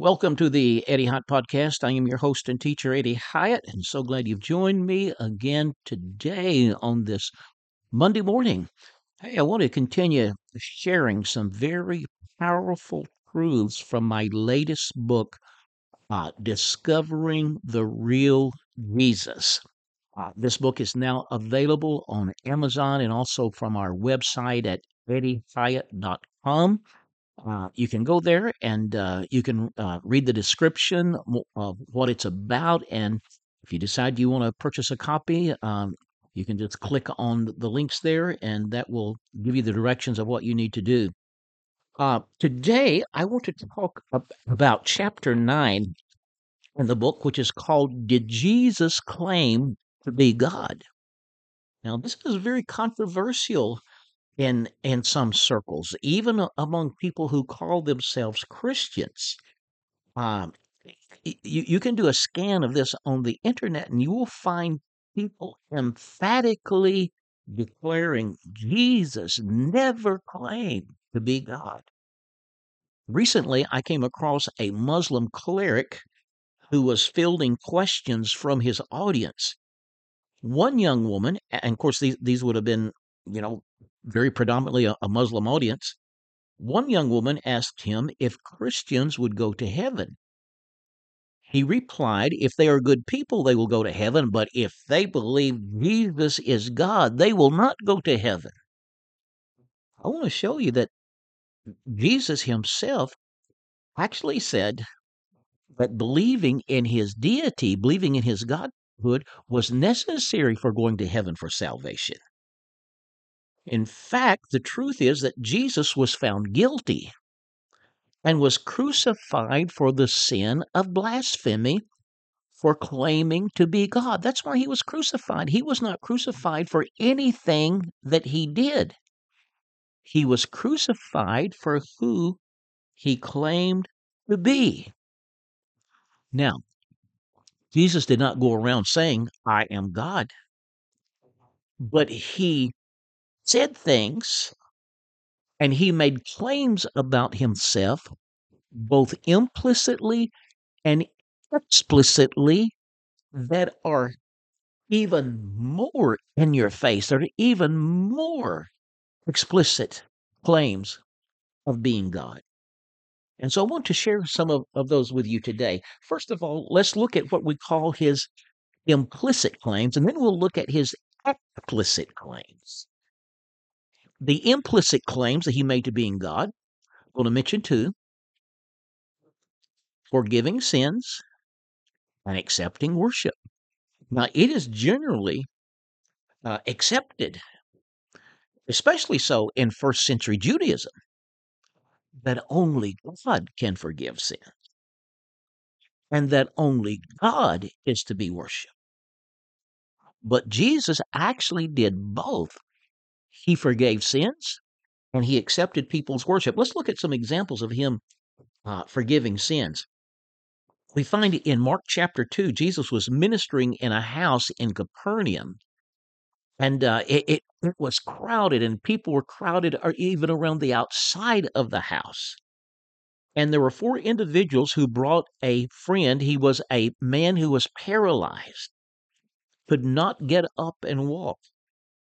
Welcome to the Eddie Hyatt Podcast. I am your host and teacher, Eddie Hyatt, and so glad you've joined me again today on this Monday morning. Hey, I want to continue sharing some very powerful truths from my latest book, uh, Discovering the Real Jesus. Uh, this book is now available on Amazon and also from our website at eddiehyatt.com. Uh, you can go there and uh, you can uh, read the description of what it's about. And if you decide you want to purchase a copy, um, you can just click on the links there, and that will give you the directions of what you need to do. Uh, today, I want to talk about chapter 9 in the book, which is called Did Jesus Claim to Be God? Now, this is very controversial in in some circles, even among people who call themselves Christians. Um, you, you can do a scan of this on the internet and you will find people emphatically declaring Jesus never claimed to be God. Recently, I came across a Muslim cleric who was fielding questions from his audience. One young woman, and of course, these, these would have been, you know, very predominantly a, a Muslim audience, one young woman asked him if Christians would go to heaven. He replied, If they are good people, they will go to heaven, but if they believe Jesus is God, they will not go to heaven. I want to show you that Jesus himself actually said that believing in his deity, believing in his godhood, was necessary for going to heaven for salvation. In fact, the truth is that Jesus was found guilty and was crucified for the sin of blasphemy for claiming to be God. That's why he was crucified. He was not crucified for anything that he did, he was crucified for who he claimed to be. Now, Jesus did not go around saying, I am God, but he said things and he made claims about himself both implicitly and explicitly that are even more in your face, that are even more explicit claims of being God. And so I want to share some of, of those with you today. First of all, let's look at what we call his implicit claims, and then we'll look at his explicit claims the implicit claims that he made to being God. I'm going to mention two forgiving sins and accepting worship. Now, it is generally uh, accepted, especially so in first century Judaism, that only God can forgive sins and that only God is to be worshiped. But Jesus actually did both he forgave sins and he accepted people's worship. Let's look at some examples of him uh, forgiving sins. We find in Mark chapter 2, Jesus was ministering in a house in Capernaum. And uh, it, it, it was crowded, and people were crowded or even around the outside of the house. And there were four individuals who brought a friend. He was a man who was paralyzed, could not get up and walk.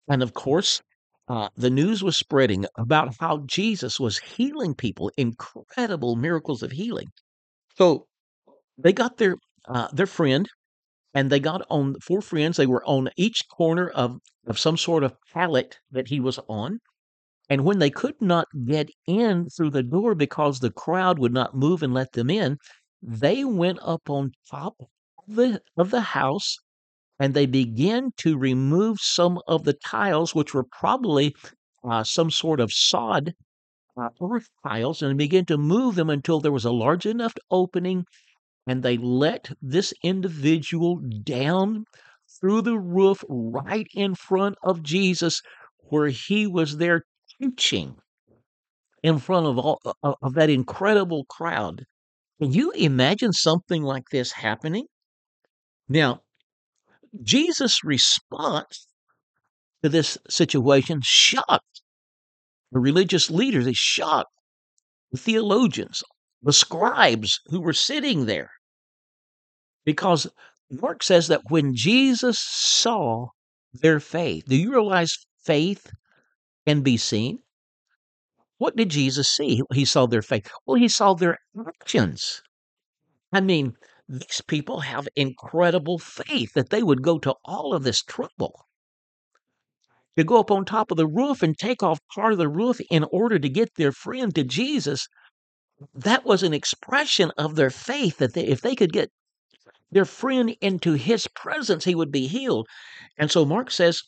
And of course, uh, the news was spreading about how Jesus was healing people, incredible miracles of healing. So they got their uh, their friend, and they got on four friends. They were on each corner of of some sort of pallet that he was on. And when they could not get in through the door because the crowd would not move and let them in, they went up on top of the of the house and they began to remove some of the tiles, which were probably uh, some sort of sod uh, earth tiles, and began to move them until there was a large enough opening, and they let this individual down through the roof right in front of Jesus, where he was there teaching in front of all of that incredible crowd. Can you imagine something like this happening? Now, Jesus' response to this situation shocked the religious leaders. They shocked the theologians, the scribes who were sitting there. Because Mark says that when Jesus saw their faith, do you realize faith can be seen? What did Jesus see? He saw their faith. Well, he saw their actions. I mean, these people have incredible faith that they would go to all of this trouble to go up on top of the roof and take off part of the roof in order to get their friend to Jesus. That was an expression of their faith that they, if they could get their friend into his presence, he would be healed. And so Mark says,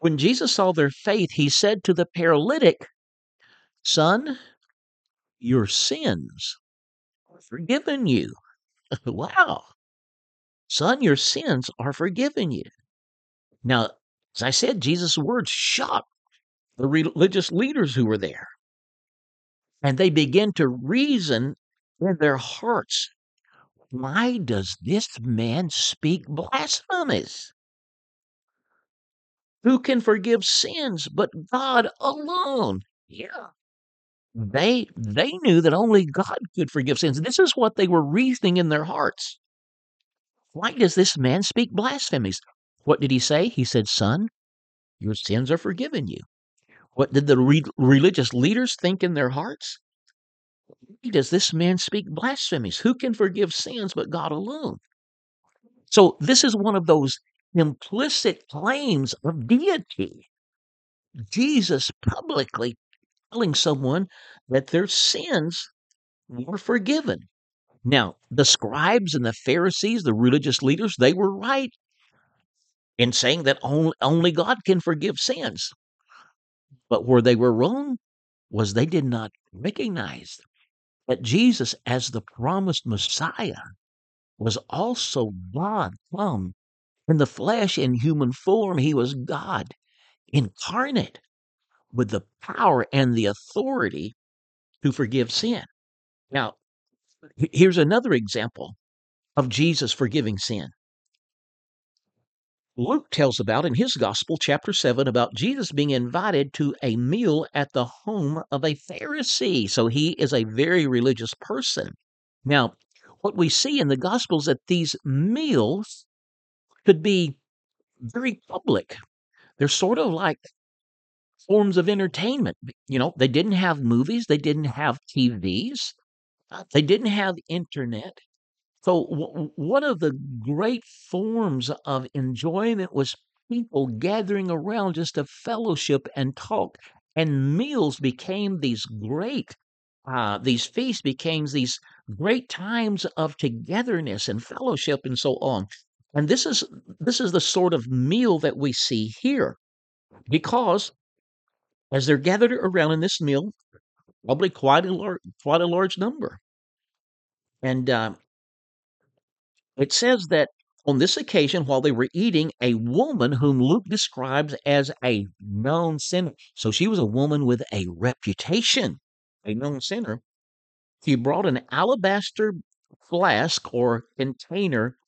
when Jesus saw their faith, he said to the paralytic, Son, your sins are forgiven you. wow. Son, your sins are forgiven you. Now, as I said, Jesus' words shocked the religious leaders who were there. And they began to reason in their hearts why does this man speak blasphemies? Who can forgive sins but God alone? Yeah. They they knew that only God could forgive sins. This is what they were reasoning in their hearts. Why does this man speak blasphemies? What did he say? He said, Son, your sins are forgiven you. What did the re- religious leaders think in their hearts? Why does this man speak blasphemies? Who can forgive sins but God alone? So, this is one of those implicit claims of deity. Jesus publicly telling someone that their sins were forgiven. Now, the scribes and the Pharisees, the religious leaders, they were right in saying that only God can forgive sins. But where they were wrong was they did not recognize that Jesus, as the promised Messiah, was also God come in the flesh in human form. He was God incarnate with the power and the authority to forgive sin. Now, here's another example of Jesus forgiving sin. Luke tells about in his gospel, chapter 7, about Jesus being invited to a meal at the home of a Pharisee. So he is a very religious person. Now, what we see in the gospels that these meals could be very public. They're sort of like forms of entertainment. You know, they didn't have movies, they didn't have TVs, they didn't have internet. So, w- one of the great forms of enjoyment was people gathering around just to fellowship and talk. And meals became these great, uh, these feasts became these great times of togetherness and fellowship and so on. And this is this is the sort of meal that we see here, because as they're gathered around in this meal, probably quite a large, quite a large number, and uh, it says that on this occasion, while they were eating, a woman whom Luke describes as a known sinner. So she was a woman with a reputation, a known sinner. She brought an alabaster flask or container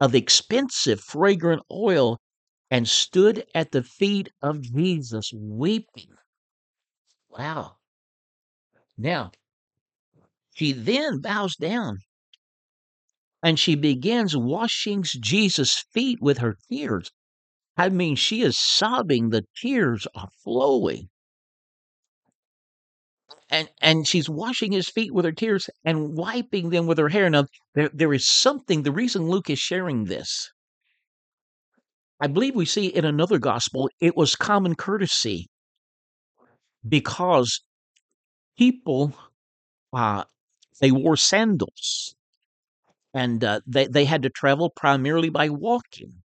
of expensive, fragrant oil and stood at the feet of Jesus weeping. Wow. Now, she then bows down and she begins washing Jesus' feet with her tears. I mean, she is sobbing, the tears are flowing. And and she's washing his feet with her tears and wiping them with her hair. Now, there, there is something, the reason Luke is sharing this, I believe we see in another gospel, it was common courtesy because people uh, they wore sandals and uh, they, they had to travel primarily by walking.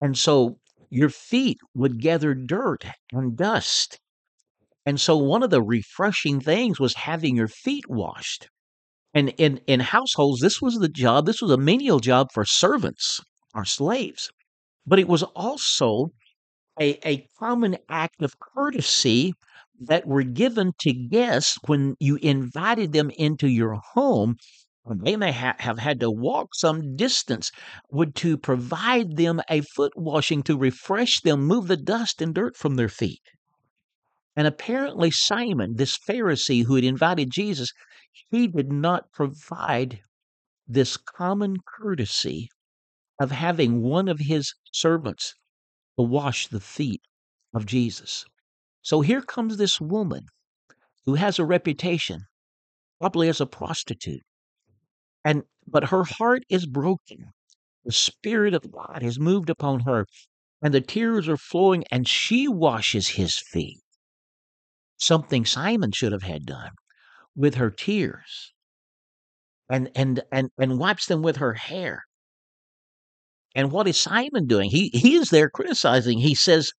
And so your feet would gather dirt and dust. And so one of the refreshing things was having your feet washed. And in, in households, this was the job, this was a menial job for servants or slaves. But it was also a, a common act of courtesy that were given to guests when you invited them into your home. They may ha- have had to walk some distance would to provide them a foot washing to refresh them move the dust and dirt from their feet. And apparently simon this pharisee who had invited jesus he did not provide this common courtesy of having one of his servants to wash the feet of Jesus. So here comes this woman who has a reputation, probably as a prostitute. And but her heart is broken. The Spirit of God has moved upon her, and the tears are flowing, and she washes his feet. Something Simon should have had done with her tears and and and and wipes them with her hair. And what is Simon doing? He he is there criticizing. He says,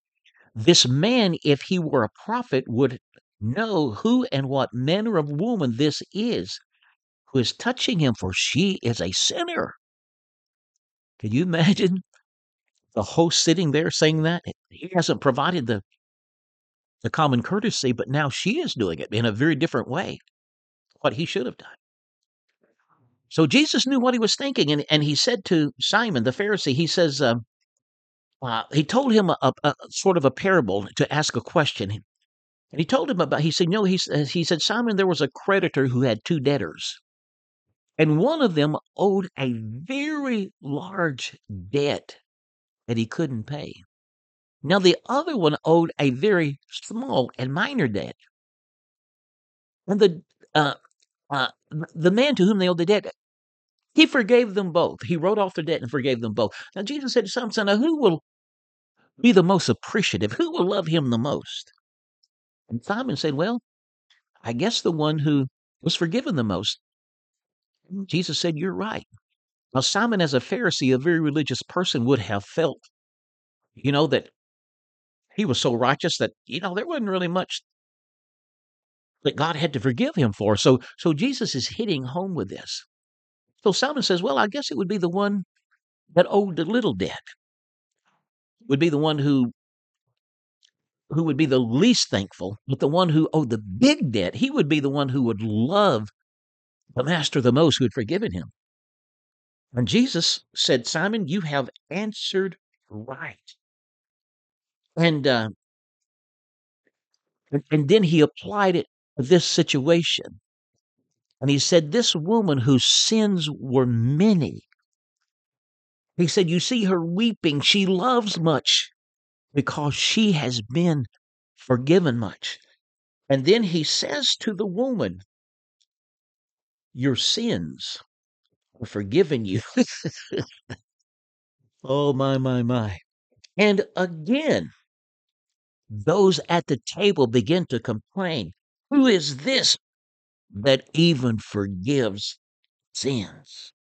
This man, if he were a prophet, would know who and what manner of woman this is who is touching him, for she is a sinner. Can you imagine the host sitting there saying that? He hasn't provided the the common courtesy, but now she is doing it in a very different way. What he should have done. So Jesus knew what he was thinking, and, and he said to Simon the Pharisee, he says, um, uh, he told him a, a, a, sort of a parable to ask a question. And he told him about, he said, no, he, he said, Simon, there was a creditor who had two debtors. And one of them owed a very large debt that he couldn't pay. Now, the other one owed a very small and minor debt. And the uh, uh, the man to whom they owed the debt, he forgave them both. He wrote off the debt and forgave them both. Now, Jesus said to Simon, who will be the most appreciative? Who will love him the most? And Simon said, Well, I guess the one who was forgiven the most. Jesus said, You're right. Now, Simon, as a Pharisee, a very religious person, would have felt, you know, that he was so righteous that, you know, there wasn't really much that God had to forgive him for. So, so Jesus is hitting home with this. So Simon says, Well, I guess it would be the one that owed the little debt, would be the one who who would be the least thankful, but the one who owed the big debt, he would be the one who would love the master the most who had forgiven him. And Jesus said, Simon, you have answered right. And uh, and, and then he applied it to this situation. And he said, This woman whose sins were many, he said, You see her weeping. She loves much because she has been forgiven much. And then he says to the woman, Your sins are forgiven you. oh, my, my, my. And again, those at the table begin to complain. Who is this that even forgives sins?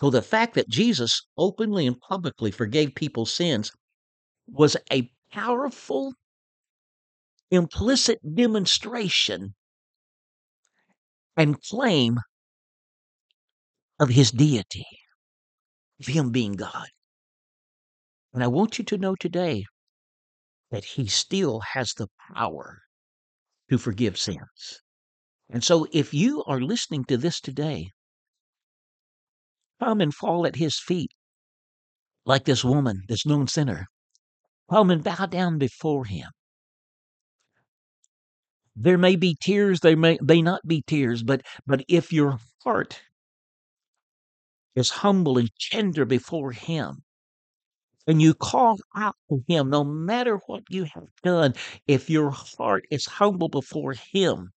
So the fact that Jesus openly and publicly forgave people's sins was a powerful, implicit demonstration and claim of his deity, of him being God. And I want you to know today that he still has the power to forgive sins. And so if you are listening to this today, come and fall at his feet like this woman, this known sinner. Come and bow down before him. There may be tears, there may, may not be tears, but, but if your heart is humble and tender before him, and you call out to him, no matter what you have done, if your heart is humble before him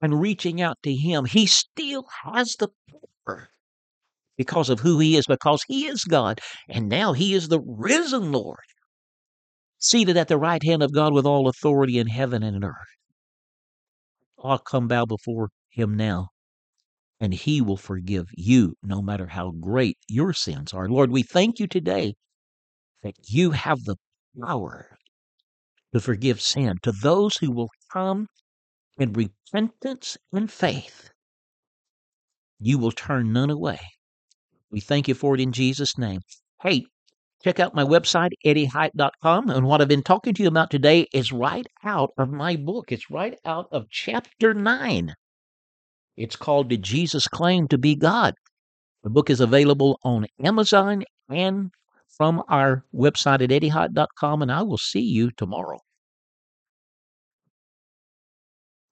and reaching out to him, he still has the power because of who he is, because he is God. And now he is the risen Lord, seated at the right hand of God with all authority in heaven and in earth. I'll come bow before him now and he will forgive you no matter how great your sins are. Lord, we thank you today that you have the power to forgive sin to those who will come in repentance and faith. You will turn none away. We thank you for it in Jesus' name. Hey, check out my website, eddiehyatt.com. And what I've been talking to you about today is right out of my book. It's right out of chapter 9. It's called Did Jesus Claim to Be God? The book is available on Amazon and from our website at eddiehyatt.com, and I will see you tomorrow.